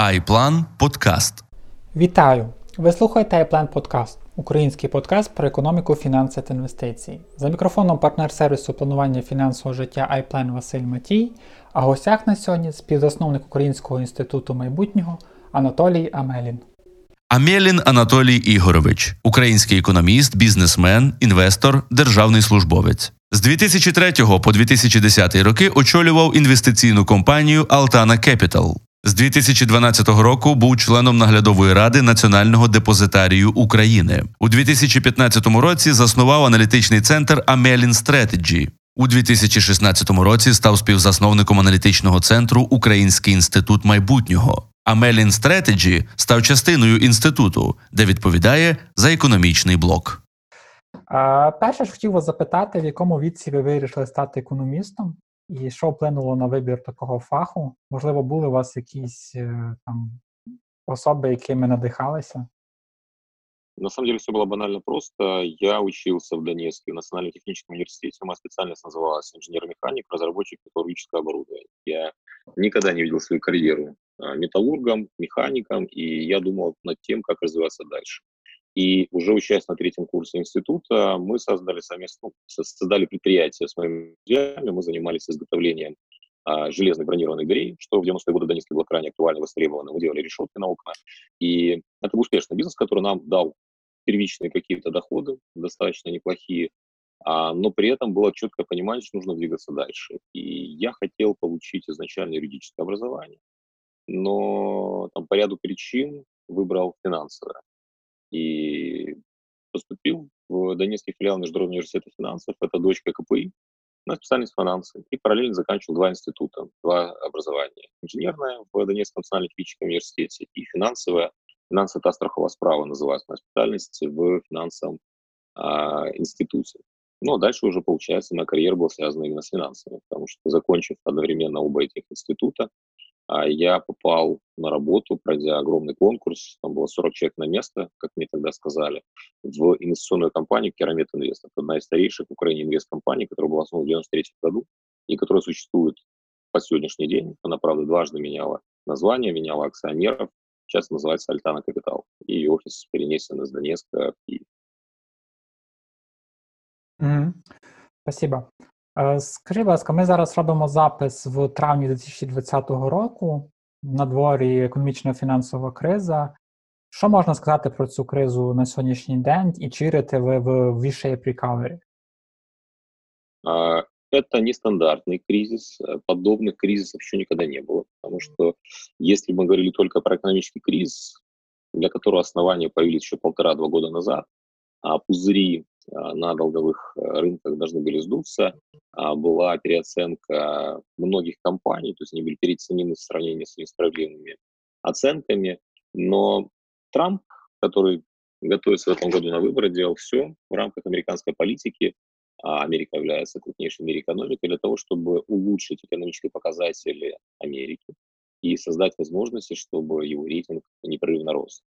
iPlan Подкаст. Вітаю! Ви слухаєте iPlan Подкаст, український подкаст про економіку, фінанси та інвестиції. За мікрофоном партнер сервісу планування фінансового життя iPlan Василь Матій, а гостях на сьогодні співзасновник Українського інституту майбутнього Анатолій Амелін. Амєлін Анатолій Ігорович, український економіст, бізнесмен, інвестор, державний службовець. З 2003 по 2010 роки очолював інвестиційну компанію Altana Capital. З 2012 року був членом наглядової ради Національного депозитарію України. У 2015 році заснував аналітичний центр Amelin Strategy. У 2016 році став співзасновником аналітичного центру Український інститут майбутнього. Amelin Strategy став частиною інституту, де відповідає за економічний блок. Перше ж хотів вас запитати, в якому віці ви вирішили стати економістом, і що вплинуло на вибір такого фаху? Можливо, були у вас якісь е, там особи, якими надихалися? На самом деле все было банально просто. Я учился в Донецке в Национальном техническом университете. Моя специальность называлась инженер-механик, разработчик металлургического оборудования. Я никогда не видел свою карьеру а, металлургом, механиком, и я думал над тем, как развиваться дальше. И уже учась на третьем курсе института, мы создали совместно, ну, создали предприятие с моими друзьями, мы занимались изготовлением а, железных бронированных дверей, что в 90-е годы в Донецке было крайне актуально, востребовано. Мы делали решетки на окна. И это был успешный бизнес, который нам дал первичные какие-то доходы, достаточно неплохие, а, но при этом было четкое понимание, что нужно двигаться дальше. И я хотел получить изначально юридическое образование, но там, по ряду причин выбрал финансовое и поступил в Донецкий филиал Международного университета финансов, это дочка КПИ, на специальность финансы. И параллельно заканчивал два института, два образования. Инженерное в Донецком национальном техническом университете и финансовое. Финансовая та страховая справа называется моя специальность в финансовом а, институте. А дальше уже, получается, моя карьера была связана именно с финансами, потому что, закончив одновременно оба этих института, я попал на работу, пройдя огромный конкурс, там было 40 человек на место, как мне тогда сказали, в инвестиционную компанию Керамет Инвест. Это одна из старейших в Украине инвесткомпаний, которая была основана в 93 году и которая существует по сегодняшний день. Она, правда, дважды меняла название, меняла акционеров. Сейчас называется Альтана Капитал. И офис перенесен из Донецка в Киев. Mm-hmm. Спасибо. Е, скажіть, будь ласка, ми зараз робимо запис в травні 2020 року. На дворі економічна фінансова криза. Що можна сказати про цю кризу на сьогоднішній день і чи вірите ви в V-shape recovery? Это нестандартный кризис. Подобных кризисов еще никогда не было. Потому что если мы говорили только про экономический кризис, для которого основания появились еще полтора-два года назад, а пузыри а, на долговых э, рынках должны были сдуться, а, была переоценка многих компаний, то есть они были переоценены в сравнении с несправедливыми оценками, но Трамп, который готовится в этом году на выборы, делал все в рамках американской политики, а Америка является крупнейшей в мире экономикой, для того, чтобы улучшить экономические показатели Америки и создать возможности, чтобы его рейтинг непрерывно рос.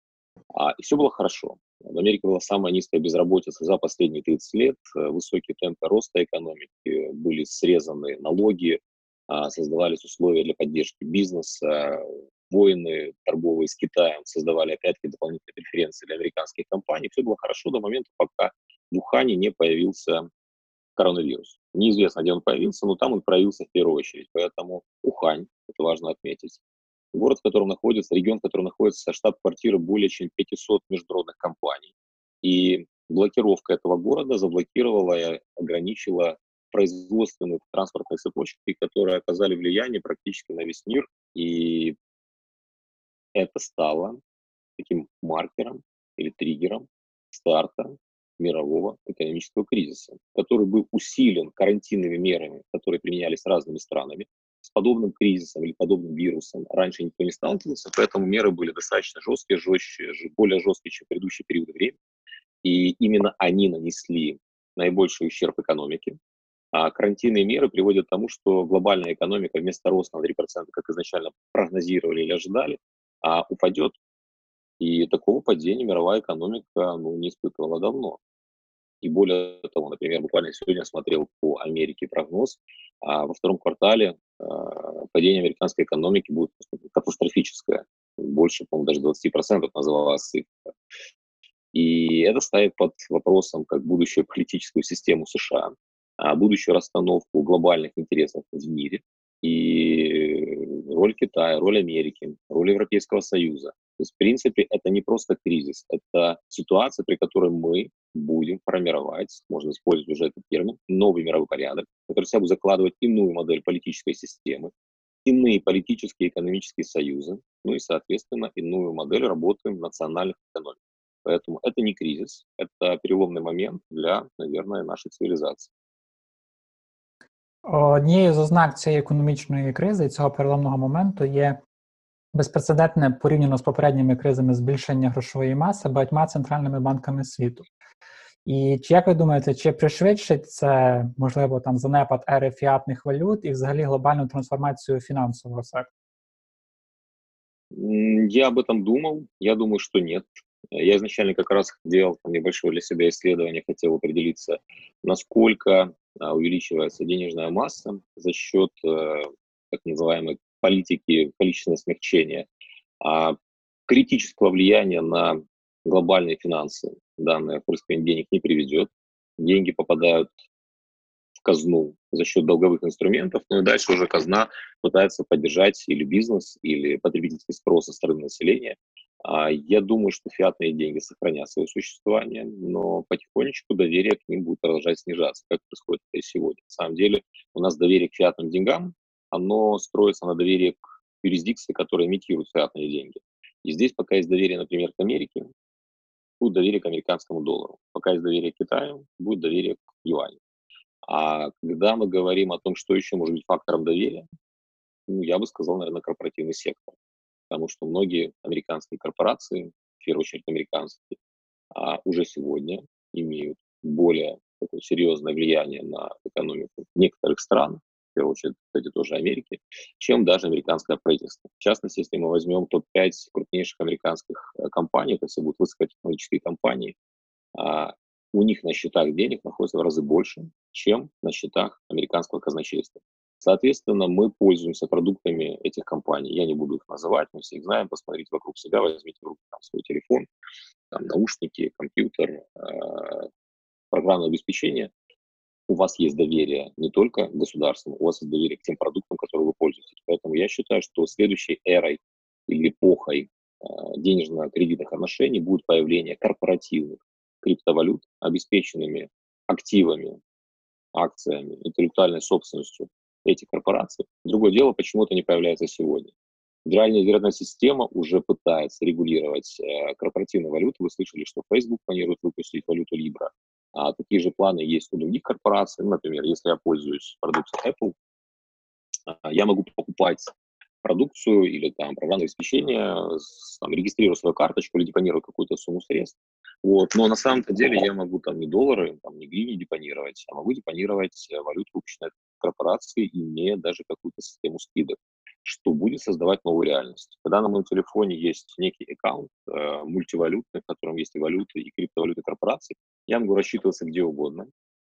А, и все было хорошо. В Америке была самая низкая безработица за последние 30 лет, э, высокие темпы роста экономики, были срезаны налоги, а, создавались условия для поддержки бизнеса, войны торговые с Китаем создавали опять-таки дополнительные преференции для американских компаний. Все было хорошо до момента, пока в Ухане не появился коронавирус. Неизвестно, где он появился, но там он проявился в первую очередь. Поэтому Ухань, это важно отметить, город, в котором находится, регион, в котором находится штаб-квартира более чем 500 международных компаний. И блокировка этого города заблокировала и ограничила производственных транспортных цепочки, которые оказали влияние практически на весь мир. И это стало таким маркером или триггером старта мирового экономического кризиса, который был усилен карантинными мерами, которые применялись разными странами, подобным кризисом или подобным вирусом раньше никто не сталкивался, поэтому меры были достаточно жесткие, жестче, более жесткие, чем в предыдущие периоды времени. И именно они нанесли наибольший ущерб экономике. А карантинные меры приводят к тому, что глобальная экономика вместо роста на 3%, как изначально прогнозировали или ожидали, а упадет. И такого падения мировая экономика ну, не испытывала давно. И более того, например, буквально сегодня смотрел по Америке прогноз, а во втором квартале а, падение американской экономики будет катастрофическое. больше, по-моему, даже 20% называлась цифра. И это ставит под вопросом как будущую политическую систему США, а будущую расстановку глобальных интересов в мире и роль Китая, роль Америки, роль Европейского Союза. То есть, в принципе, это не просто кризис, это ситуация, при которой мы будем формировать, можно использовать уже этот термин, новый мировой порядок, который себя будет закладывать иную модель политической системы, иные политические и экономические союзы, ну и, соответственно, иную модель работы национальных экономик. Поэтому это не кризис, это переломный момент для, наверное, нашей цивілізації. Однією з ознак цієї економічної кризи, цього переломного моменту, є безпрецедентне порівняно з попередніми кризами збільшення грошової маси багатьма центральними банками світу. І чи як ви думаєте, чи пришвидшить це можливо там занепад ери фіатних валют і взагалі глобальну трансформацію фінансового сектору? Я об этом думал. Я думаю, что нет. Я изначально как раз делал там, небольшое для себя исследование, хотел определиться, насколько а, увеличивается денежная масса за счет э, так называемой политики количественного смягчения, а критического влияния на глобальные финансы данное впрыскивание денег не приведет. Деньги попадают в казну за счет долговых инструментов, ну и дальше уже казна пытается поддержать или бизнес, или потребительский спрос со стороны населения. А я думаю, что фиатные деньги сохранят свое существование, но потихонечку доверие к ним будет продолжать снижаться, как происходит это и сегодня. На самом деле у нас доверие к фиатным деньгам, оно строится на доверии к юрисдикции, которая имитирует фиатные деньги. И здесь пока есть доверие, например, к Америке, будет доверие к американскому доллару. Пока есть доверие к Китаю, будет доверие к юаню. А когда мы говорим о том, что еще может быть фактором доверия, ну, я бы сказал, наверное, корпоративный сектор. Потому что многие американские корпорации, в первую очередь американские, а, уже сегодня имеют более такое серьезное влияние на экономику некоторых стран, первую очередь, кстати, тоже Америки, чем даже американское правительство. В частности, если мы возьмем топ-5 крупнейших американских э, компаний, это все будут высокотехнологические компании, а, у них на счетах денег находится в разы больше, чем на счетах американского казначейства. Соответственно, мы пользуемся продуктами этих компаний. Я не буду их называть, мы все их знаем. Посмотрите вокруг себя, возьмите в руки там, свой телефон, там, наушники, компьютер, э, программное обеспечение у вас есть доверие не только к государству, у вас есть доверие к тем продуктам, которые вы пользуетесь. Поэтому я считаю, что следующей эрой или эпохой э, денежно-кредитных отношений будет появление корпоративных криптовалют, обеспеченными активами, акциями, интеллектуальной собственностью этих корпораций. Другое дело, почему это не появляется сегодня. Федеральная резервная система уже пытается регулировать э, корпоративную валюту. Вы слышали, что Facebook планирует выпустить валюту Libra. А такие же планы есть у других корпораций. Ну, например, если я пользуюсь продукцией Apple, а, я могу покупать продукцию или там программное обеспечение, там, регистрирую свою карточку или депонирую какую-то сумму средств. Вот. Но на самом-то деле я могу там не доллары, там, не гривни депонировать, а могу депонировать э, валюту выпущенной корпорации, имея даже какую-то систему скидок что будет создавать новую реальность. Когда на моем телефоне есть некий аккаунт э, мультивалютный, в котором есть и валюты, и криптовалюты корпораций, я могу рассчитываться где угодно.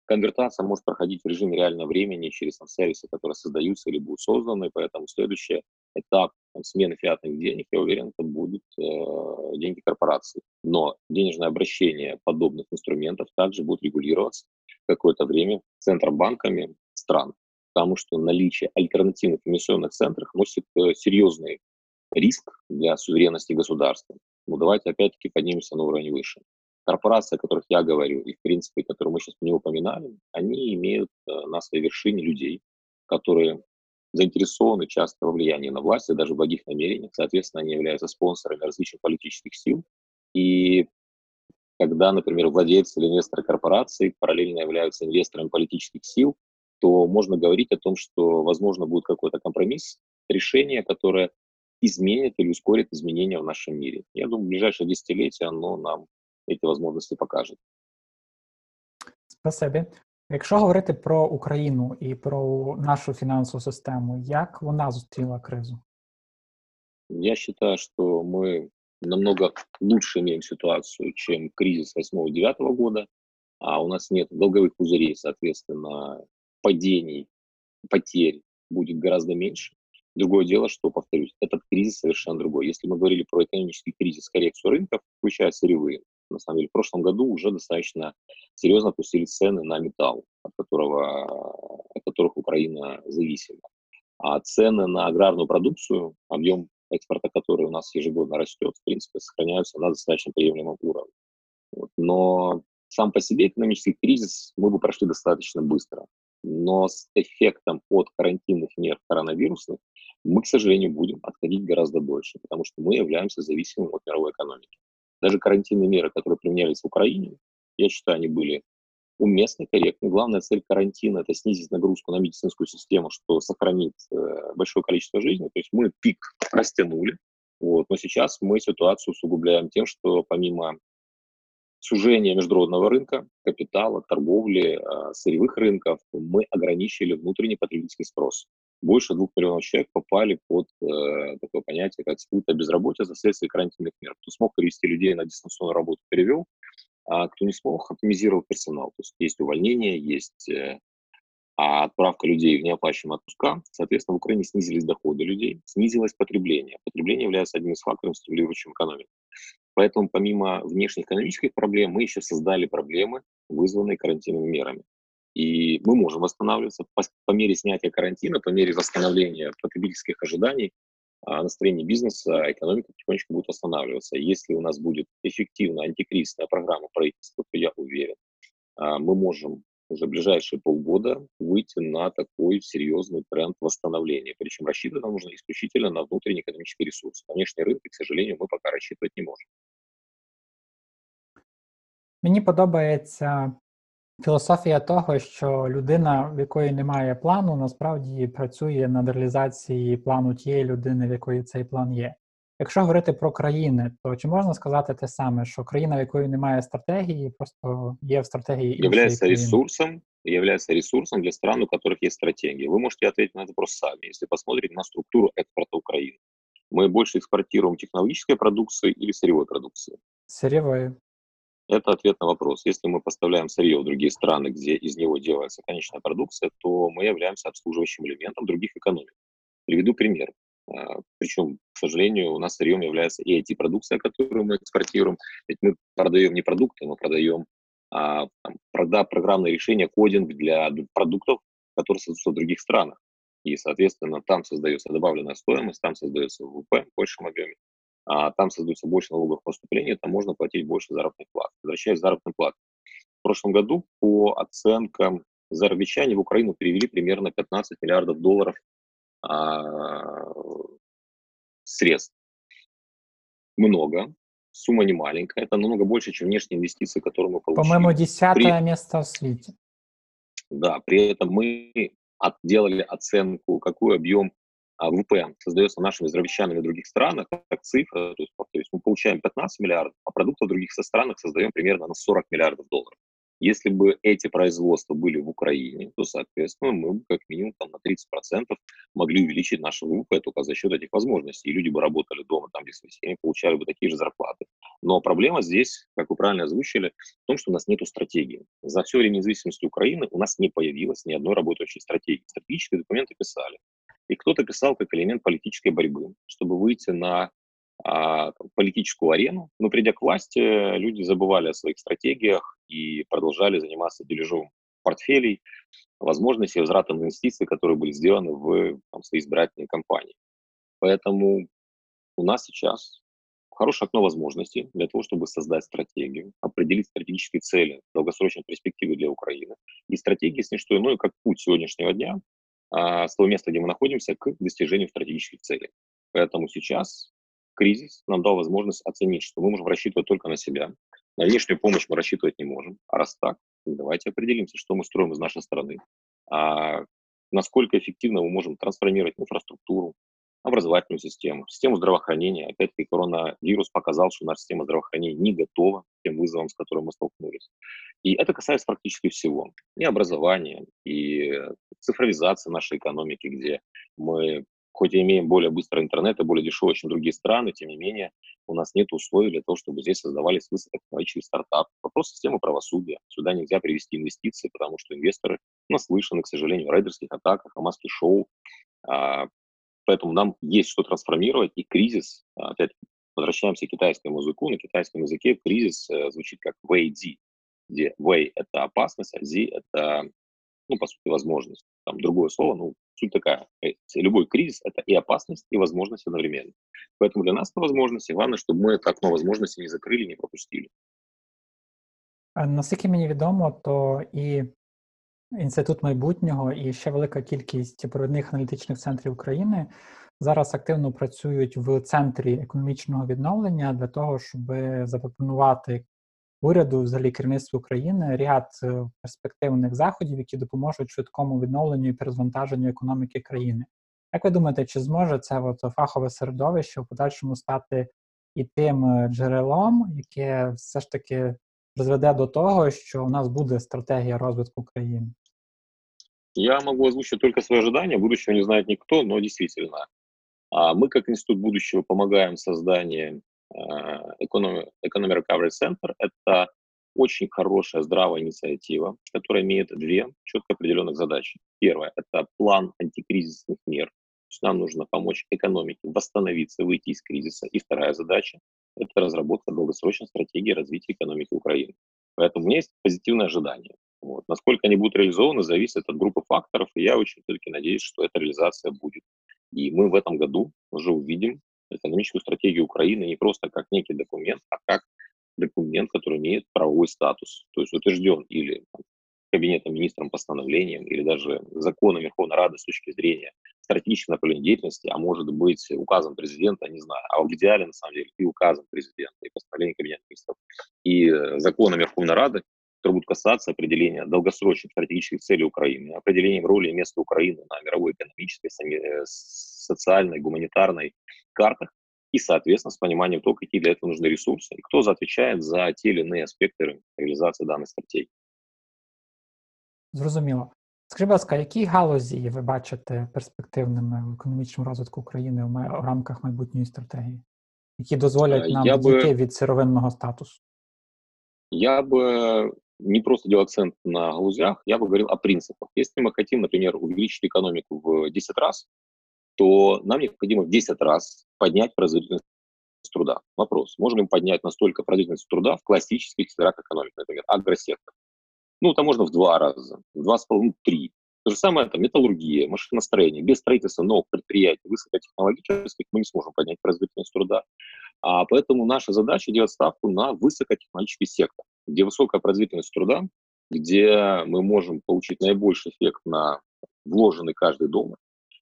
Конвертация может проходить в режиме реального времени через там, сервисы, которые создаются или будут созданы, поэтому следующий этап там, смены фиатных денег, я уверен, это будут э, деньги корпораций. Но денежное обращение подобных инструментов также будет регулироваться какое-то время центробанками стран потому что наличие альтернативных эмиссионных центров носит э, серьезный риск для суверенности государства. Но давайте опять-таки поднимемся на уровень выше. Корпорации, о которых я говорю, и в принципе, которые мы сейчас не упоминали, они имеют э, на своей вершине людей, которые заинтересованы часто во влиянии на власть и даже в благих намерениях. Соответственно, они являются спонсорами различных политических сил. И когда, например, владельцы или инвесторы корпораций параллельно являются инвесторами политических сил, то можно говорить о том, что, возможно, будет какой-то компромисс, решение, которое изменит или ускорит изменения в нашем мире. Я думаю, в ближайшее десятилетие оно нам эти возможности покажет. Спасибі. Якщо говорити про Україну і про нашу фінансову систему, як вона зустріла кризу? Я считаю, что мы намного лучше имеем ситуацию, чем кризис 8-9 года, а у нас нет долговых пузырей, соответственно, падений, потерь будет гораздо меньше. Другое дело, что, повторюсь, этот кризис совершенно другой. Если мы говорили про экономический кризис, коррекцию рынков, включая сырьевые, на самом деле, в прошлом году уже достаточно серьезно опустились цены на металл, от, которого, от которых Украина зависима. А цены на аграрную продукцию, объем экспорта которой у нас ежегодно растет, в принципе, сохраняются на достаточно приемлемом уровне. Вот. Но сам по себе экономический кризис мы бы прошли достаточно быстро. Но с эффектом от карантинных мер коронавирусных мы, к сожалению, будем отходить гораздо дольше, потому что мы являемся зависимым от мировой экономики. Даже карантинные меры, которые применялись в Украине, я считаю, они были уместны, корректны. Главная цель карантина – это снизить нагрузку на медицинскую систему, что сохранит э, большое количество жизней. То есть мы пик растянули, вот, но сейчас мы ситуацию усугубляем тем, что помимо сужения международного рынка, капитала, торговли, э, сырьевых рынков, мы ограничили внутренний потребительский спрос больше двух миллионов человек попали под э, такое понятие, как скрытая безработица вследствие карантинных мер. Кто смог перевести людей на дистанционную работу, перевел, а кто не смог, оптимизировал персонал. То есть есть увольнение, есть э, а отправка людей в неоплачиваемые отпуска. Соответственно, в Украине снизились доходы людей, снизилось потребление. Потребление является одним из факторов, стимулирующим экономику. Поэтому помимо внешнеэкономических проблем мы еще создали проблемы, вызванные карантинными мерами. И мы можем восстанавливаться по, по мере снятия карантина, по мере восстановления потребительских ожиданий, а настроение бизнеса, экономика потихонечку будет восстанавливаться. Если у нас будет эффективная антикризисная программа правительства, то я уверен, а, мы можем уже в ближайшие полгода выйти на такой серьезный тренд восстановления. Причем рассчитывать нам нужно исключительно на внутренний экономический ресурс. На внешние рынки, к сожалению, мы пока рассчитывать не можем. Мені подобається Філософія того, що людина, в якої немає плану, насправді працює над реалізацією плану тієї людини, в якої цей план є. Якщо говорити про країни, то чи можна сказати те саме, що країна, в якої немає стратегії, просто є в стратегії является ресурсом, является ресурсом для стран, у которых есть стратегия. Вы можете ответить на этот вопрос сами, если посмотреть на структуру экспорта Украины. Мы больше экспортируем технологической продукции или сырьевой продукции? Сырьевой. Это ответ на вопрос. Если мы поставляем сырье в другие страны, где из него делается конечная продукция, то мы являемся обслуживающим элементом других экономик. Приведу пример. А, Причем, к сожалению, у нас сырьем является и IT-продукция, которую мы экспортируем. Ведь мы продаем не продукты, мы продаем а, там, прода, программное решение, кодинг для продуктов, которые создаются в других странах. И, соответственно, там создается добавленная стоимость, там создается ВВП в большем объеме а там создается больше налоговых поступлений, там можно платить больше заработных плат. Возвращаясь к заработной платы. В прошлом году по оценкам зарабичане в Украину перевели примерно 15 миллиардов долларов средств. Много, сумма не маленькая, это намного больше, чем внешние инвестиции, которые мы получили. По-моему, десятое при... место в свете. Да, при этом мы делали оценку, какой объем а создается нашими здравещанами в других странах, как цифра, то есть, повторюсь, мы получаем 15 миллиардов, а продукты в других странах создаем примерно на 40 миллиардов долларов. Если бы эти производства были в Украине, то, соответственно, мы бы как минимум там, на 30% могли увеличить наше ВВП только за счет этих возможностей. И люди бы работали дома, там, где семьи, получали бы такие же зарплаты. Но проблема здесь, как вы правильно озвучили, в том, что у нас нет стратегии. За все время независимости Украины у нас не появилось ни одной работающей стратегии. Стратегические документы писали. И кто-то писал как элемент политической борьбы, чтобы выйти на политическую арену. Но придя к власти, люди забывали о своих стратегиях и продолжали заниматься дележом портфелей, возможностей возврата инвестиций, которые были сделаны в там, свои избирательные кампании. Поэтому у нас сейчас хорошее окно возможностей для того, чтобы создать стратегию, определить стратегические цели в долгосрочной перспективе для Украины. И стратегия не что иное, как путь сегодняшнего дня а, с того места, где мы находимся, к достижению стратегических целей. Поэтому сейчас кризис нам дал возможность оценить, что мы можем рассчитывать только на себя. На внешнюю помощь мы рассчитывать не можем. А раз так, давайте определимся, что мы строим из нашей страны. А насколько эффективно мы можем трансформировать инфраструктуру, образовательную систему, систему здравоохранения. Опять-таки коронавирус показал, что наша система здравоохранения не готова к тем вызовам, с которыми мы столкнулись. И это касается практически всего. И образования, и цифровизации нашей экономики, где мы хоть и имеем более быстрый интернет и более дешевый, чем другие страны, тем не менее у нас нет условий для того, чтобы здесь создавались высокотехнологичные стартапы. Вопрос системы правосудия. Сюда нельзя привести инвестиции, потому что инвесторы наслышаны, к сожалению, о рейдерских атаках, о маске-шоу, Поэтому нам есть что трансформировать, и кризис, опять возвращаемся к китайскому языку, на китайском языке кризис э, звучит как Wei-Zi, где Wei – это опасность, а Zi – это, ну, по сути, возможность. Там другое слово, ну, суть такая. Э, любой кризис – это и опасность, и возможность одновременно. Поэтому для нас это возможность, и главное, чтобы мы это окно возможности не закрыли, не пропустили. Наскільки мені відомо, то і Інститут майбутнього, і ще велика кількість провідних аналітичних центрів України зараз активно працюють в центрі економічного відновлення для того, щоб запропонувати уряду, взагалі керівництву України, ряд е, перспективних заходів, які допоможуть швидкому відновленню і перезвантаженню економіки країни. Як ви думаєте, чи зможе це от фахове середовище в подальшому стати і тим е, джерелом, яке все ж таки призведе до того, що у нас буде стратегія розвитку країни? Я могу озвучить только свои ожидания. Будущего не знает никто, но действительно. Мы, как Институт будущего, помогаем в создании Economy, Economy Recovery Center. Это очень хорошая, здравая инициатива, которая имеет две четко определенных задачи. Первое – это план антикризисных мер. То есть нам нужно помочь экономике восстановиться, выйти из кризиса. И вторая задача – это разработка долгосрочной стратегии развития экономики Украины. Поэтому у меня есть позитивное ожидание. Вот. Насколько они будут реализованы, зависит от группы факторов, и я очень все-таки надеюсь, что эта реализация будет. И мы в этом году уже увидим экономическую стратегию Украины не просто как некий документ, а как документ, который имеет правовой статус, то есть утвержден или кабинетом министром постановлением, или даже законом Верховной Рады с точки зрения стратегического направления деятельности, а может быть указом президента, не знаю, а в идеале на самом деле и указом президента, и постановлением кабинета министров, и э, законом Верховной Рады, которые будут касаться определения долгосрочных стратегических целей Украины, определения роли и места Украины на мировой экономической, э, социальной, гуманитарной картах, и, соответственно, с пониманием того, какие для этого нужны ресурсы, и кто отвечает за те или иные аспекти реалізації даної стратегії. Зрозуміло. Скажіть, будь ласка, які галузі ви бачите перспективними в економічному розвитку України в рамках майбутньої стратегії, які дозволять нам відійти від сировинного статусу? Я бы не просто делал акцент на галузях, я бы говорил о принципах. Если мы хотим, например, увеличить экономику в 10 раз, то нам необходимо в 10 раз поднять производительность труда. Вопрос, можем ли мы поднять настолько производительность труда в классических секторах экономики, например, агросектор? Ну, там можно в два раза, в два с половиной, три. То же самое это металлургия, машиностроение. Без строительства новых предприятий высокотехнологических мы не сможем поднять производительность труда. А поэтому наша задача делать ставку на высокотехнологический сектор, где высокая производительность труда, где мы можем получить наибольший эффект на вложенный каждый доллар.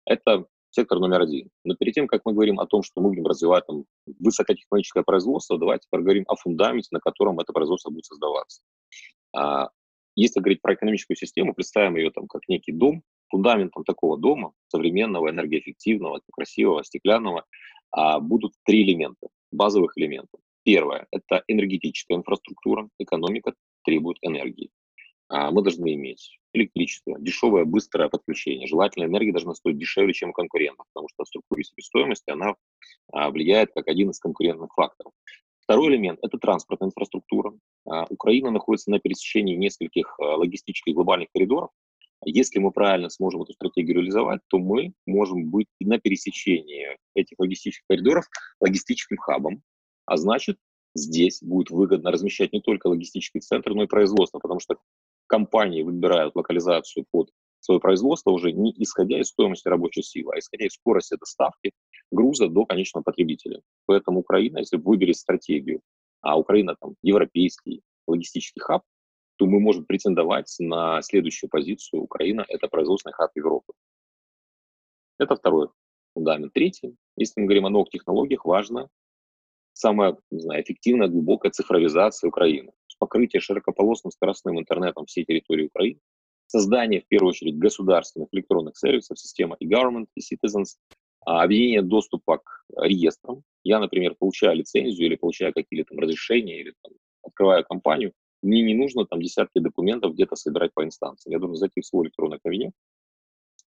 Это сектор номер один. Но перед тем, как мы говорим о том, что мы будем развивать там, высокотехнологическое производство, давайте поговорим о фундаменте, на котором это производство будет создаваться. А, если говорить про экономическую систему, представим ее там как некий дом, фундаментом такого дома, современного, энергоэффективного, красивого, стеклянного, а, будут три элемента, базовых элементов. Первое – это энергетическая инфраструктура, экономика требует энергии. А, мы должны иметь электричество, дешевое, быстрое подключение. Желательно энергия должна стоить дешевле, чем конкурентов, потому что структура себестоимости она а, влияет как один из конкурентных факторов. Второй элемент – это транспортная инфраструктура. А, Украина находится на пересечении нескольких логистических глобальных коридоров. Если мы правильно сможем эту стратегию реализовать, то мы можем быть на пересечении этих логистических коридоров логистическим хабом, а значит, здесь будет выгодно размещать не только логистический центр, но и производство, потому что компании выбирают локализацию под свое производство уже не исходя из стоимости рабочей силы, а исходя из скорости доставки груза до конечного потребителя. Поэтому Украина, если выберет стратегию, а Украина там европейский логистический хаб, то мы можем претендовать на следующую позицию. Украина – это производственный хаб Европы. Это второй фундамент. Третий, если мы говорим о новых технологиях, важно самая не знаю, эффективная, глубокая цифровизация Украины покрытие широкополосным скоростным интернетом всей территории Украины, создание, в первую очередь, государственных электронных сервисов, система e-government и citizens, а, объединение доступа к реестрам. Я, например, получаю лицензию или получаю какие-то там разрешения, или там, открываю компанию, мне не нужно там десятки документов где-то собирать по инстанциям. Я должен зайти в свой электронный кабинет,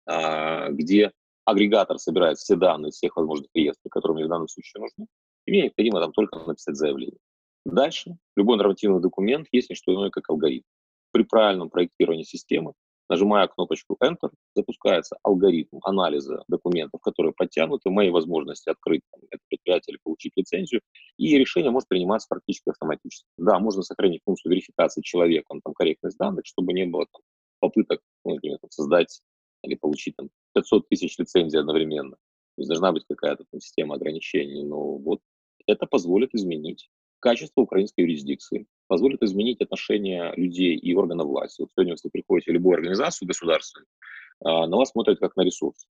а, где агрегатор собирает все данные всех возможных реестров, которые мне в данном случае нужны, и мне необходимо там только написать заявление. Дальше любой нормативный документ есть не что иное, как алгоритм. При правильном проектировании системы Нажимая кнопочку Enter, запускается алгоритм анализа документов, которые подтянуты, мои возможности открыть там, это предприятие или получить лицензию, и решение может приниматься практически автоматически. Да, можно сохранить функцию верификации человеком, там, корректность данных, чтобы не было там, попыток ну, например, создать или получить там, 500 тысяч лицензий одновременно. То есть должна быть какая-то там, система ограничений, но вот это позволит изменить качество украинской юрисдикции, позволит изменить отношение людей и органов власти. Вот сегодня, если приходите в любую организацию государственную, а, на вас смотрят как на ресурс,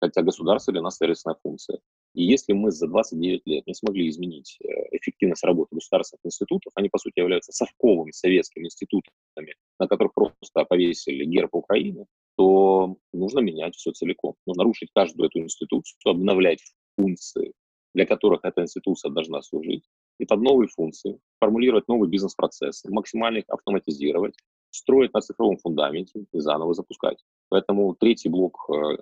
хотя государство для нас сервисная функция. И если мы за 29 лет не смогли изменить э, эффективность работы государственных институтов, они, по сути, являются совковыми советскими институтами, на которых просто повесили герб Украины, то нужно менять все целиком. Нужно рушить каждую эту институцию, обновлять функции, для которых эта институция должна служить, и под новые функции, формулировать новые бизнес-процессы, максимально их автоматизировать, строить на цифровом фундаменте и заново запускать. Поэтому третий блок э,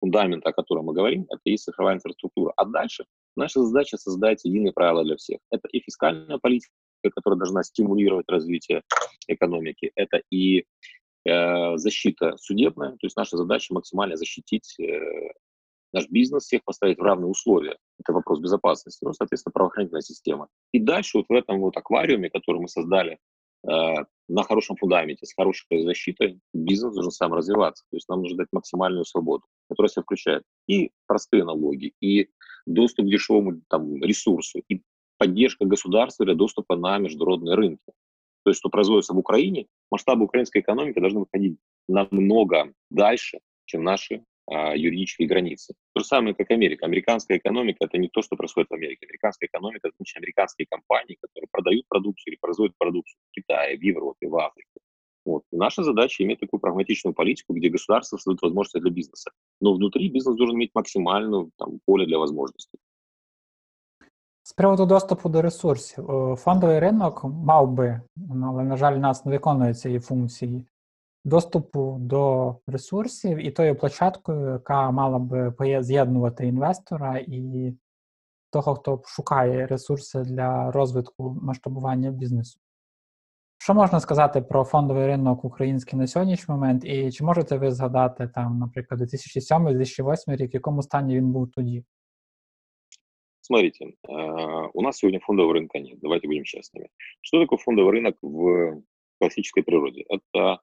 фундамента, о котором мы говорим, это и цифровая инфраструктура. А дальше наша задача создать единые правила для всех. Это и фискальная политика, которая должна стимулировать развитие экономики, это и э, защита судебная, то есть наша задача максимально защитить э, наш бизнес, всех поставить в равные условия. Это вопрос безопасности, ну, соответственно, правоохранительная система. И дальше вот в этом вот аквариуме, который мы создали э, на хорошем фундаменте, с хорошей защитой, бизнес должен сам развиваться. То есть нам нужно дать максимальную свободу, которая себя включает и простые налоги, и доступ к дешевому там, ресурсу, и поддержка государства для доступа на международные рынки. То есть, что производится в Украине, масштабы украинской экономики должны выходить намного дальше, чем наши юридические границы. То же самое, как Америка. Американская экономика – это не то, что происходит в Америке. Американская экономика – это значит, американские компании, которые продают продукцию или производят продукцию в Китае, в Европе, в Африке. Вот. И наша задача иметь такую прагматичную политику, где государство создает возможности для бизнеса. Но внутри бизнес должен иметь максимальную там, поле для возможностей. З приводу доступу до ресурсів, фондовий ринок мав би, але, на жаль, нас не виконує цієї функції доступу до ресурсів і тою площадкою, яка мала би з'єднувати інвестора і того, хто шукає ресурси для розвитку масштабування бізнесу. Що можна сказати про фондовий ринок український на сьогоднішній момент, і чи можете ви згадати там, наприклад, 2007-2008 рік, в якому стані він був тоді? Смотрите, у нас сегодня фондового рынка нет, давайте будем честными. Что такое фондовый рынок в классической природе? Это а,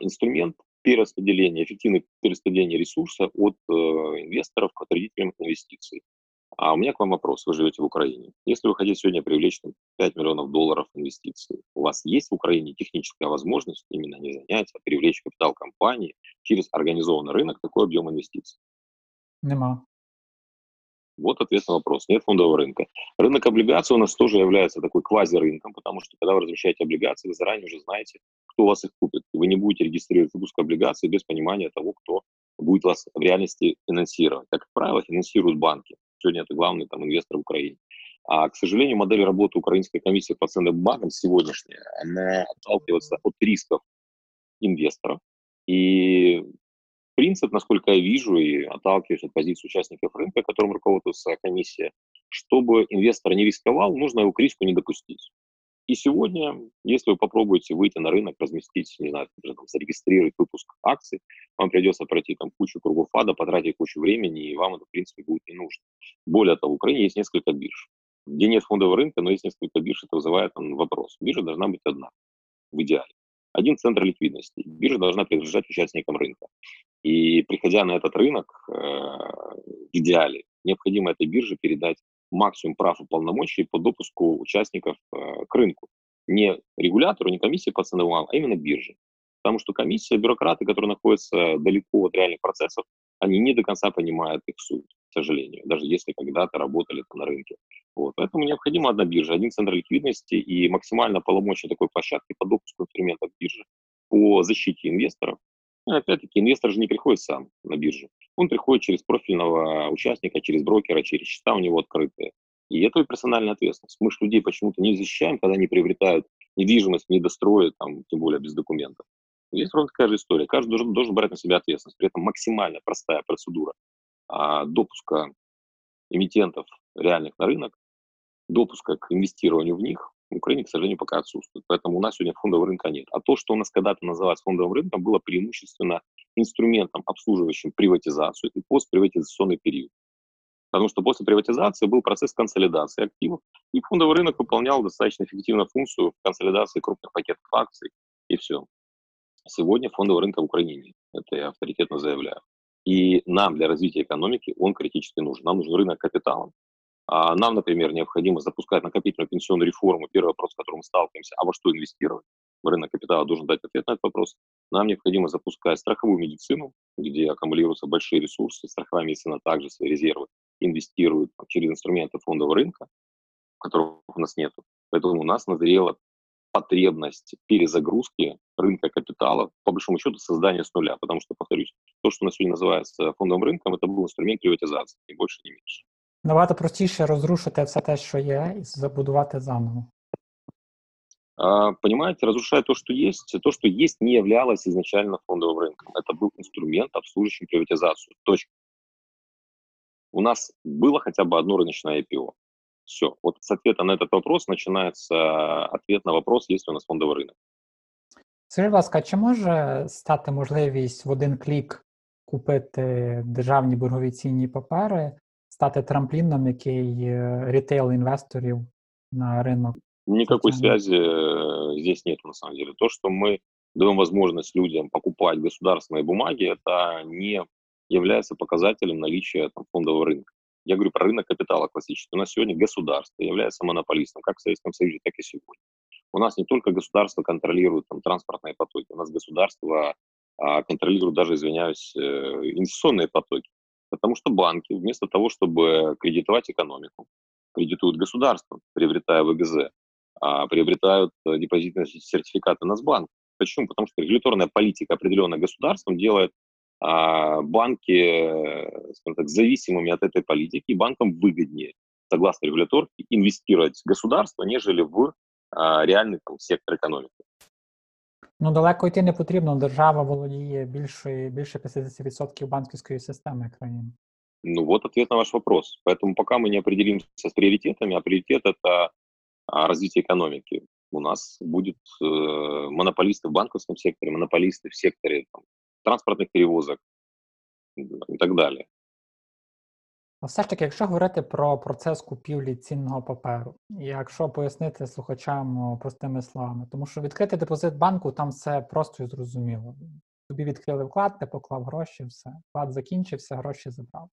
инструмент перераспределения, эффективное перераспределение ресурса от э, инвесторов к отредителям инвестиций. А у меня к вам вопрос. Вы живете в Украине. Если вы хотите сегодня привлечь там, 5 миллионов долларов инвестиций, у вас есть в Украине техническая возможность именно не занять, а привлечь капитал компании через организованный рынок такой объем инвестиций? Нема. Вот ответ на вопрос. Нет фондового рынка. Рынок облигаций у нас тоже является такой квази-рынком, потому что когда вы размещаете облигации, вы заранее уже знаете, кто вас их купит. Вы не будете регистрировать выпуск облигаций без понимания того, кто будет вас в реальности финансировать. Как правило, финансируют банки. Сегодня это главный там, инвестор в Украине. А, к сожалению, модель работы Украинской комиссии по ценным бумагам сегодняшняя, она отталкивается от рисков инвесторов. И принцип, насколько я вижу и отталкиваюсь от позиции участников рынка, которым руководствуется комиссия, чтобы инвестор не рисковал, нужно его к риску не допустить. И сегодня, если вы попробуете выйти на рынок, разместить, не знаю, там, зарегистрировать выпуск акций, вам придется пройти там кучу кругов ада, потратить кучу времени, и вам это, в принципе, будет не нужно. Более того, в Украине есть несколько бирж, где нет фондового рынка, но есть несколько бирж, это вызывает там, вопрос. Биржа должна быть одна, в идеале. Один центр ликвидности. Биржа должна принадлежать участникам рынка. И приходя на этот рынок, э, в идеале, необходимо этой бирже передать максимум прав и полномочий по допуску участников э, к рынку. Не регулятору, не комиссии по ценовым, а именно бирже. Потому что комиссия, бюрократы, которые находятся далеко от реальных процессов, они не до конца понимают их суть, сожалению, даже если когда-то работали на рынке. Вот. Поэтому необходима одна биржа, один центр ликвидности и максимально полномочия такой площадки по допуску инструментов биржи по защите инвесторов. И опять-таки, инвестор же не приходит сам на биржу. Он приходит через профильного участника, через брокера, через счета у него открытые. И это персональная ответственность. Мы же людей почему-то не защищаем, когда они приобретают недвижимость, не достроят, там, тем более без документов. Здесь ровно такая же история. Каждый должен, должен брать на себя ответственность. При этом максимально простая процедура допуска эмитентов реальных на рынок, допуска к инвестированию в них, в Украине, к сожалению, пока отсутствует. Поэтому у нас сегодня фондового рынка нет. А то, что у нас когда-то называлось фондовым рынком, было преимущественно инструментом, обслуживающим приватизацию и постприватизационный период. Потому что после приватизации был процесс консолидации активов, и фондовый рынок выполнял достаточно эффективную функцию консолидации крупных пакетов акций, и все. Сегодня фондового рынка в Украине нет. Это я авторитетно заявляю. И нам для развития экономики он критически нужен. Нам нужен рынок капитала. А нам, например, необходимо запускать накопительную пенсионную реформу. Первый вопрос, с которым мы сталкиваемся, а во что инвестировать? Рынок капитала должен дать ответ на этот вопрос. Нам необходимо запускать страховую медицину, где аккумулируются большие ресурсы. Страховая медицина также свои резервы инвестирует через инструменты фондового рынка, которых у нас нет. Поэтому у нас назрела потребность перезагрузки рынка капитала, по большому счету, создания с нуля. Потому что, повторюсь, то, что у нас сегодня называется фондовым рынком, это был инструмент приватизации, ни больше, ни меньше. Набагато простіше розрушити все те, що є, і забудувати заново. А, понимаете, разрушая то, что есть, то, что есть, не являлось изначально фондовым рынком. Это был инструмент, обслуживающий приватизацию. Точка. У нас было хотя бы одно рыночное IPO. Все. Вот с ответа на этот вопрос начинается ответ на вопрос, есть ли у нас фондовый рынок. Скажіть, будь ласка, чи може стати можливість в один клік купити державні боргові цінні папери, стати трампліном, який рітейл інвесторів на ринок? Никакой Социально. связи э, здесь нет на самом деле. То, что мы даем возможность людям покупать государственные бумаги, это не является показателем наличия там, фондового рынка. Я говорю про рынок капитала классический. У нас сегодня государство является монополистом, как в Советском Союзе, так и сегодня. У нас не только государство контролирует там, транспортные потоки, у нас государство а, контролирует даже, извиняюсь, э, инвестиционные потоки. Потому что банки вместо того, чтобы кредитовать экономику, кредитуют государство, приобретая ВГЗ, а, приобретают депозитные сертификаты Нацбанк. Почему? Потому что регуляторная политика, определенная государством, делает банки, э, скажем так, зависимыми от этой политики, и банкам выгоднее, согласно регуляторке, инвестировать в государство, нежели в а, реальный там, сектор экономики. Ну, далеко йти не потрібно. Держава володіє більше, більше 50% банківської системи країни. Ну вот ответ на ваш вопрос. Поэтому пока мы не определимся с приоритетами, а приоритет это а, развитие экономики. У нас будет э, монополисты в банковском секторе, монополисты в секторе там, транспортных перевозок и так далі. Все ж таки, якщо говорити про процес купівлі цінного паперу, якщо пояснити слухачам простими словами, тому що відкрити депозит банку там все просто і зрозуміло. Тобі відкрили вклад, ти поклав гроші, все. Вклад закінчився, гроші забрав.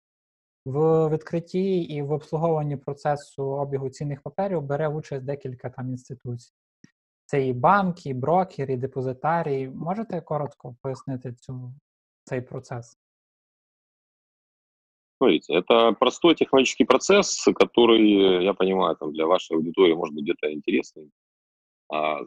В відкритті і в обслуговуванні процесу обігу цінних паперів бере участь декілька там інституцій. Це і банки, і брокери, і депозитарії. Можете коротко пояснити цю, цей процес? Смотрите, это простой технологический процесс, который, я понимаю, там, для вашей аудитории может быть где-то интересный. А,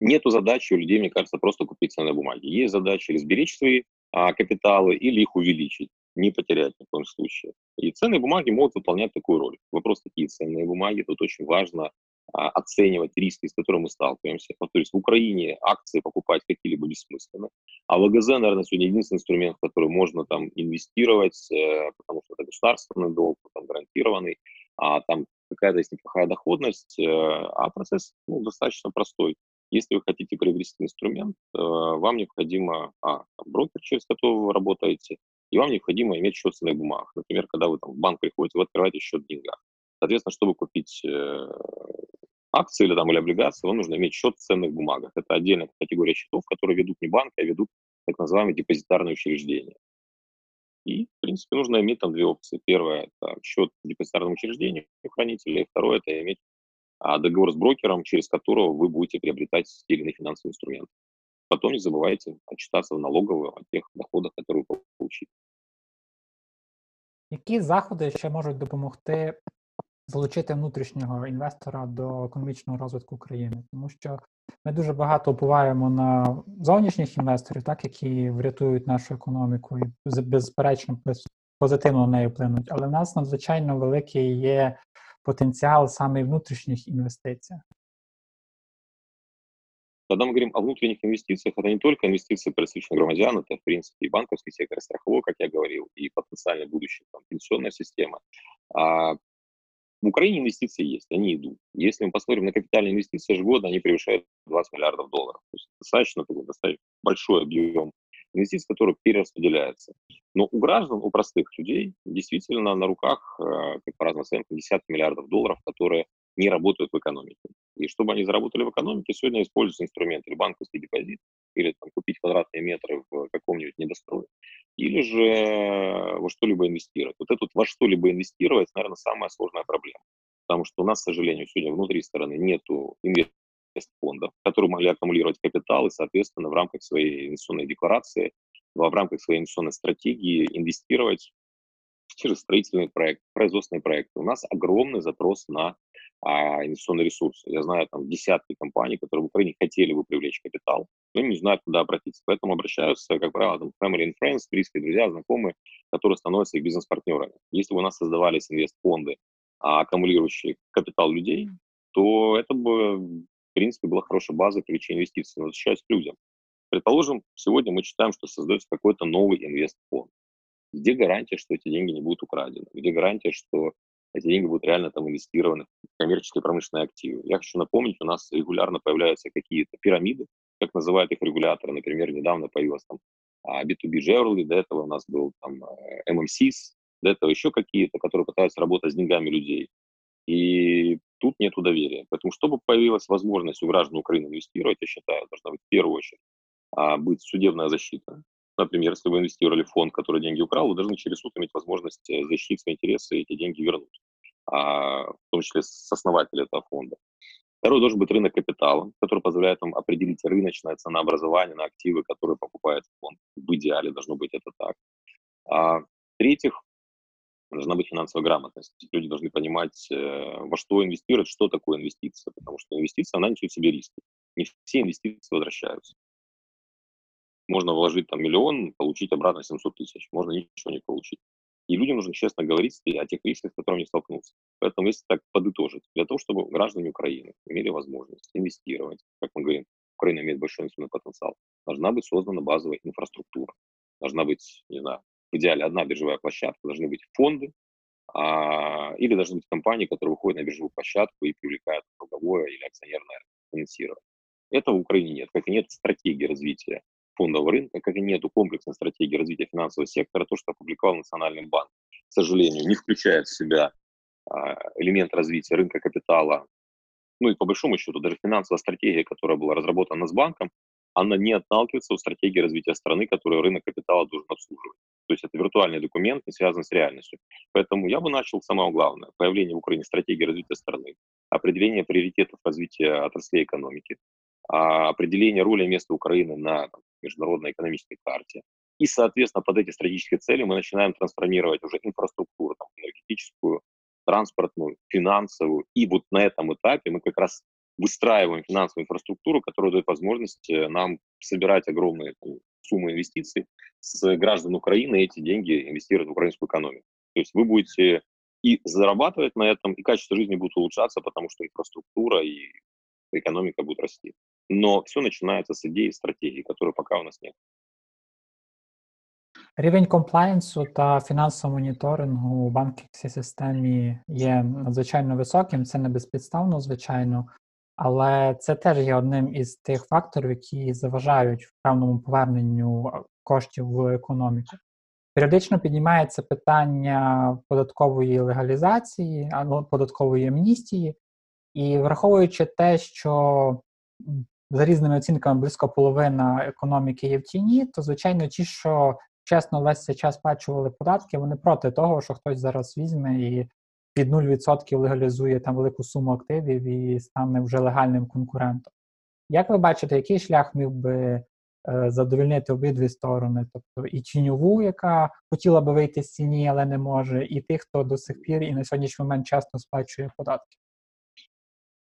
нету задачи у людей, мне кажется, просто купить ценные бумаги. Есть задача или сберечь свои а, капиталы, или их увеличить, не потерять ни в коем случае. И ценные бумаги могут выполнять такую роль. Вопрос, какие ценные бумаги, тут очень важно а, оценивать риски, с которыми мы сталкиваемся. Повторюсь, в Украине акции покупать какие-либо бессмысленно. А ВГЗ, наверное, сегодня единственный инструмент, в который можно там инвестировать, э, потому что это государственный долг, там гарантированный, а там какая-то есть неплохая доходность, э, а процесс ну, достаточно простой. Если вы хотите приобрести инструмент, э, вам необходимо, а, брокер, через которого вы работаете, и вам необходимо иметь счет в ценных бумагах. Например, когда вы там, в банк приходите, вы открываете счет в деньгах. Соответственно, чтобы купить э, акции или, там, или облигации, вам нужно иметь счет в ценных бумагах. Это отдельная категория счетов, которые ведут не банки, а ведут так называемые депозитарные учреждения. И, в принципе, нужно иметь там две опции. Первое – это счет в депозитарном учреждении у хранителя, и второе – это иметь а, договор с брокером, через которого вы будете приобретать те или иные финансовые инструменты. Потом не забывайте отчитаться в налоговую о тех доходах, которые вы получили. Які заходи ще можуть допомогти залучити внутрішнього інвестора до економічного розвитку країни? Тому що ми дуже багато впливаємо на зовнішніх інвесторів, так які врятують нашу економіку і з- безперечно без- позитивно на неї вплинуть. Але в нас надзвичайно великий є потенціал саме в внутрішніх інвестиціях. Когда мы говорим о внутренних инвестициях, это не только инвестиции пересечных громадян, это, в принципе, и банковский сектор, и страховой, как я говорил, и потенциально будущая там, пенсионная система. А В Украине инвестиции есть, они идут. Если мы посмотрим на капитальные инвестиции ежегодно, они превышают 20 миллиардов долларов. То есть достаточно достаточно большой объем инвестиций, который перераспределяется. Но у граждан, у простых людей действительно на руках, э, как по разным оценкам, десятки миллиардов долларов, которые не работают в экономике. И чтобы они заработали в экономике, сегодня используются инструменты или банковский депозит, или там, купить квадратные метры в каком-нибудь недострое, или же во что-либо инвестировать. Вот это вот во что-либо инвестировать, наверное, самая сложная проблема. Потому что у нас, к сожалению, сегодня внутри страны нету инвестфондов, которые могли аккумулировать капитал и, соответственно, в рамках своей инвестиционной декларации, в рамках своей инвестиционной стратегии инвестировать через строительный проект, производственные проекты. У нас огромный запрос на а, инвестиционные ресурсы. Я знаю там десятки компаний, которые в Украине хотели бы привлечь капитал, но не знают, куда обратиться. Поэтому обращаются, как правило, там, family and friends, близкие друзья, знакомые, которые становятся их бизнес-партнерами. Если бы у нас создавались инвестфонды, а, аккумулирующие капитал людей, то это бы, в принципе, была хорошая база привлечения инвестиций. Но возвращаясь к людям. Предположим, сегодня мы читаем, что создается какой-то новый инвестфонд. Где гарантия, что эти деньги не будут украдены? Где гарантия, что эти деньги будут реально там инвестированы в коммерческие промышленные активы? Я хочу напомнить, у нас регулярно появляются какие-то пирамиды, как называют их регуляторы. Например, недавно появилась там B2B а, Generally, до этого у нас был там э, MMCs, до этого еще какие-то, которые пытаются работать с деньгами людей. И тут нет доверия. Поэтому, чтобы появилась возможность у граждан Украины инвестировать, я считаю, должна быть в первую очередь а, быть судебная защита. Например, если вы инвестировали в фонд, который деньги украл, вы должны через суд иметь возможность э, защитить свои интересы и эти деньги вернуть, а, в том числе с основателя этого фонда. Второй должен быть рынок капитала, который позволяет вам определить рыночное ценообразование на активы, которые покупает фонд. В идеале должно быть это так. А, в-третьих, должна быть финансовая грамотность. Люди должны понимать, э, во что инвестировать, что такое инвестиция, потому что инвестиция, она несет в себе риски. Не все инвестиции возвращаются. Можно вложить там миллион, получить обратно 700 тысяч. Можно ничего не получить. И людям нужно честно говорить о тех рисках, с которыми они столкнутся. Поэтому, если так подытожить, для того, чтобы граждане Украины имели возможность инвестировать, как мы говорим, Украина имеет большой инвестиционный потенциал, должна быть создана базовая инфраструктура. Должна быть, не знаю, в идеале одна биржевая площадка, должны быть фонды, а, или должны быть компании, которые выходят на биржевую площадку и привлекают долговое или акционерное финансирование. Этого в Украине нет, как и нет стратегии развития фондового рынка, как и нету комплексной стратегии развития финансового сектора, то, что опубликовал Национальный банк, к сожалению, не включает в себя а, элемент развития рынка капитала. Ну и по большому счету даже финансовая стратегия, которая была разработана с банком, она не отталкивается от стратегии развития страны, которую рынок капитала должен обслуживать. То есть это виртуальный документ, не связан с реальностью. Поэтому я бы начал с самого главного. Появление в Украине стратегии развития страны, определение приоритетов развития отраслей экономики, а, определение роли места Украины на там, международной экономической карте. И, соответственно, под эти стратегические цели мы начинаем трансформировать уже инфраструктуру там, энергетическую, транспортную, финансовую. И вот на этом этапе мы как раз выстраиваем финансовую инфраструктуру, которая дает возможность э, нам собирать огромные суммы инвестиций с граждан Украины и эти деньги инвестировать в украинскую экономику. То есть вы будете и зарабатывать на этом, и качество жизни будет улучшаться, потому что инфраструктура и экономика будет расти. Но все начинается з ідеї стратегії, якої поки у нас нет. Рівень комплаєнсу та фінансового моніторингу у банківській системі є надзвичайно високим. Це не безпідставно, звичайно, але це теж є одним із тих факторів, які заважають в певному поверненню коштів в економіку. Періодично піднімається питання податкової легалізації, податкової амністії, і враховуючи те, що за різними оцінками близько половина економіки є в тіні, то звичайно, ті, що чесно весь цей час сплачували податки, вони проти того, що хтось зараз візьме і під 0% легалізує там велику суму активів і стане вже легальним конкурентом. Як ви бачите, який шлях міг би е, задовольнити обидві сторони, тобто і тіньову, яка хотіла би вийти з ціні, але не може, і тих, хто до сих пір і на сьогоднішній момент чесно сплачує податки?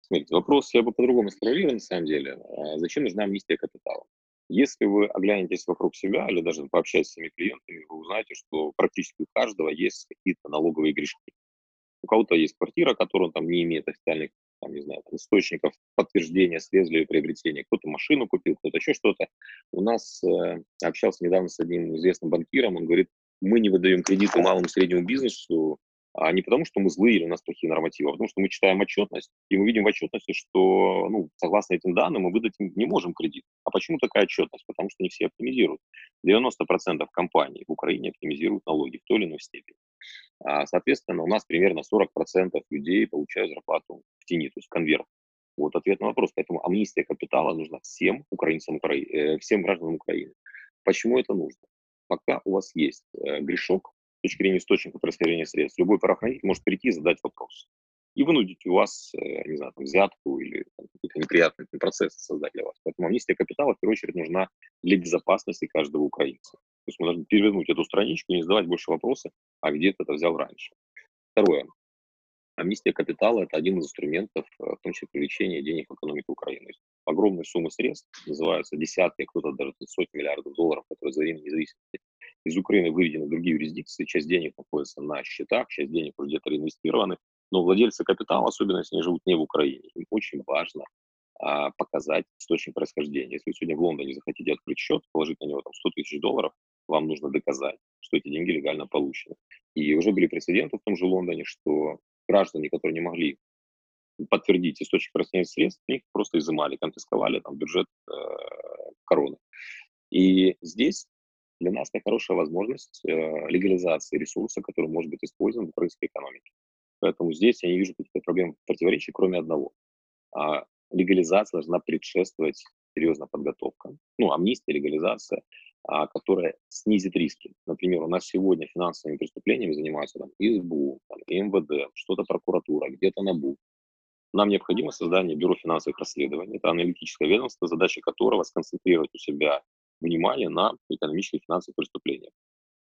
Смотрите, вопрос я бы по-другому сформулировал на самом деле. А зачем нужна амнистия капитала? Если вы оглянетесь вокруг себя или даже пообщаетесь с своими клиентами, вы узнаете, что практически у каждого есть какие-то налоговые грешки. У кого-то есть квартира, которую он там не имеет официальных там, не знаю, там, источников подтверждения средств для приобретения. Кто-то машину купил, кто-то еще что-то. У нас э, общался недавно с одним известным банкиром, он говорит, мы не выдаем кредиты малому и среднему бизнесу, А не потому, что мы злые или у нас плохие нормативы, а потому что мы читаем отчетность, и мы видим в отчетности, что, ну, согласно этим данным, мы выдать не можем кредит. А почему такая отчетность? Потому что не все оптимизируют. 90% компаний в Украине оптимизируют налоги в той или иной степени. А, соответственно, у нас примерно 40% людей получают зарплату в тени, то есть конверт. Вот ответ на вопрос. Поэтому амнистия капитала нужна всем украинцам, Укра... э, всем гражданам Украины. Почему это нужно? Пока у вас есть э, грешок, точки зрения источника происхождения средств, любой правоохранитель может прийти и задать вопрос. И вынудить у вас, э, не знаю, там, взятку или какие-то неприятные процессы создать для вас. Поэтому амнистия капитала, в первую очередь, нужна для безопасности каждого украинца. То есть мы должны перевернуть эту страничку и не задавать больше вопросов, а где ты это взял раньше. Второе. Амнистия капитала – это один из инструментов, э, в том числе привлечения денег в экономику Украины. Огромные суммы средств, называются десятки, кто-то даже сотни миллиардов долларов, которые за время независимости из Украины выведены в другие юрисдикции, часть денег находится на счетах, часть денег уже где-то реинвестированы, но владельцы капитала, особенно если они живут не в Украине, им очень важно а, показать источник происхождения. Если вы сегодня в Лондоне захотите открыть счет, положить на него там 100 тысяч долларов, вам нужно доказать, что эти деньги легально получены. И уже были прецеденты в том же Лондоне, что граждане, которые не могли подтвердить источник происхождения средств, их просто изымали, конфисковали там бюджет э, короны. И здесь для нас это хорошая возможность э, легализации ресурса, который может быть использован в украинской экономике. Поэтому здесь я не вижу каких-то проблем, противоречий, кроме одного. А, легализация должна предшествовать серьезная подготовка. Ну, амнистия, легализация, а, которая снизит риски. Например, у нас сегодня финансовыми преступлениями занимаются там ИСБУ, там, МВД, что-то прокуратура, где-то НАБУ. Нам необходимо создание Бюро финансовых расследований. Это аналитическое ведомство, задача которого сконцентрировать у себя внимание на экономических и финансовых преступлениях.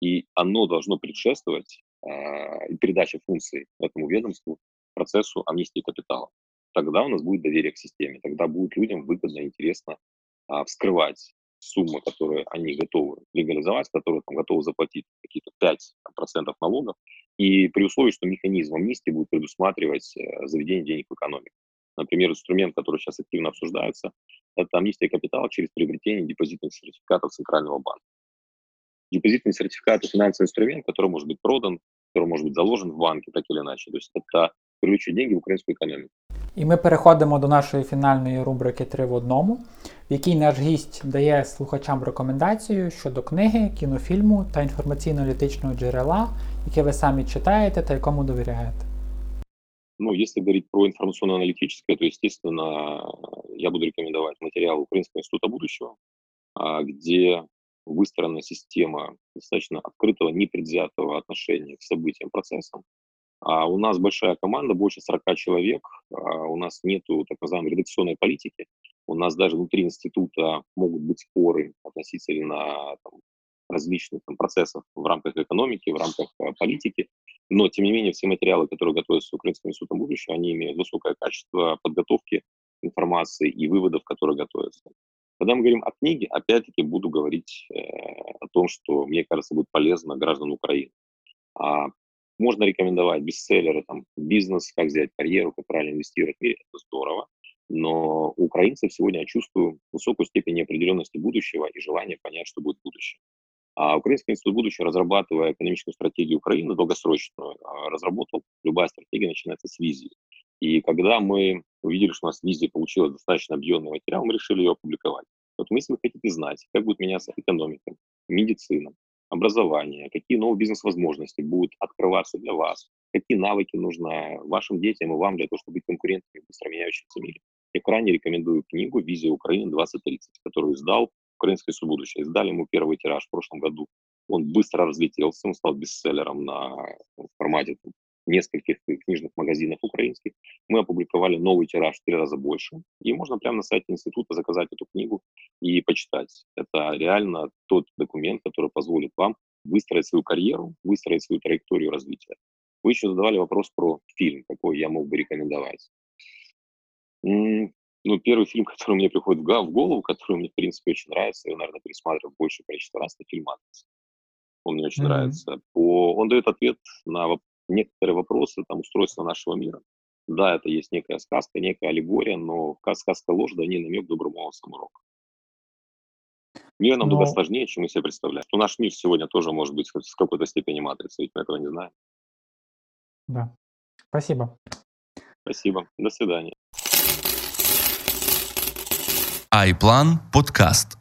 И оно должно предшествовать э, передаче функций этому ведомству процессу амнистии капитала. Тогда у нас будет доверие к системе, тогда будет людям выгодно и интересно э, вскрывать суммы, которые они готовы легализовать, которые там, готовы заплатить какие-то 5% налогов, и при условии, что механизм амнистии будет предусматривать э, заведение денег в экономику. Например, инструмент, который сейчас активно обсуждается, это амнистия капитала через приобретение депозитных сертификатов Центрального банка. Депозитный сертификат – это финансовый инструмент, который может быть продан, который может быть заложен в банке, так или иначе. То есть это привлечет деньги в українську економіку. І ми переходимо до нашої фінальної рубрики Три в одному, в якій наш гість дає слухачам рекомендацію щодо книги, кінофільму та інформаційно-аналітичного джерела, яке ви самі читаєте та якому довіряєте. Ну, если говорить про информационно-аналитическое, то, естественно, я буду рекомендовать материал Украинского института будущего, а, где выстроена система достаточно открытого, непредвзятого отношения к событиям, процессам. А у нас большая команда, больше 40 человек, а у нас нет так называемой редакционной политики, у нас даже внутри института могут быть споры относительно там, различных там, процессов в рамках экономики, в рамках э, политики. Но, тем не менее, все материалы, которые готовятся Украинским институтом будущего, они имеют высокое качество подготовки информации и выводов, которые готовятся. Когда мы говорим о книге, опять-таки буду говорить э, о том, что, мне кажется, будет полезно гражданам Украины. А, можно рекомендовать бестселлеры, там, бизнес, как взять карьеру, как правильно инвестировать, и это здорово. Но у украинцев сегодня я чувствую высокую степень неопределенности будущего и желание понять, что будет в будущем. А Украинский институт будущего, разрабатывая экономическую стратегию Украины, долгосрочную, а, разработал, любая стратегия начинается с визии. И когда мы увидели, что у нас визия получилась достаточно объемный материал, мы решили ее опубликовать. Вот если вы хотите знать, как будет меняться экономика, медицина, образование, какие новые бизнес-возможности будут открываться для вас, какие навыки нужны вашим детям и вам для того, чтобы быть конкурентами в быстро меняющемся мире. Я крайне рекомендую книгу «Визия Украины 2030», которую издал «Украинское будущее». Издали ему первый тираж в прошлом году. Он быстро разлетелся, он стал бестселлером на в формате нескольких книжных магазинов украинских. Мы опубликовали новый тираж в три раза больше. И можно прямо на сайте института заказать эту книгу и почитать. Это реально тот документ, который позволит вам выстроить свою карьеру, выстроить свою траекторию развития. Вы еще задавали вопрос про фильм, какой я мог бы рекомендовать. Ну, первый фильм, который мне приходит в голову, который мне, в принципе, очень нравится, я, наверное, пересматривал большее количество раз, это фильм «Атлас». Он мне очень mm-hmm. нравится. По... Он дает ответ на некоторые вопросы там, устройства нашего мира. Да, это есть некая сказка, некая аллегория, но сказка ложь, да не намек доброго самурока. Мир намного но... сложнее, чем мы себе представляем. Что наш мир сегодня тоже может быть в какой-то степени матрицей, ведь мы этого не знаем. Да. Спасибо. Спасибо. До свидания. aj plán podcast.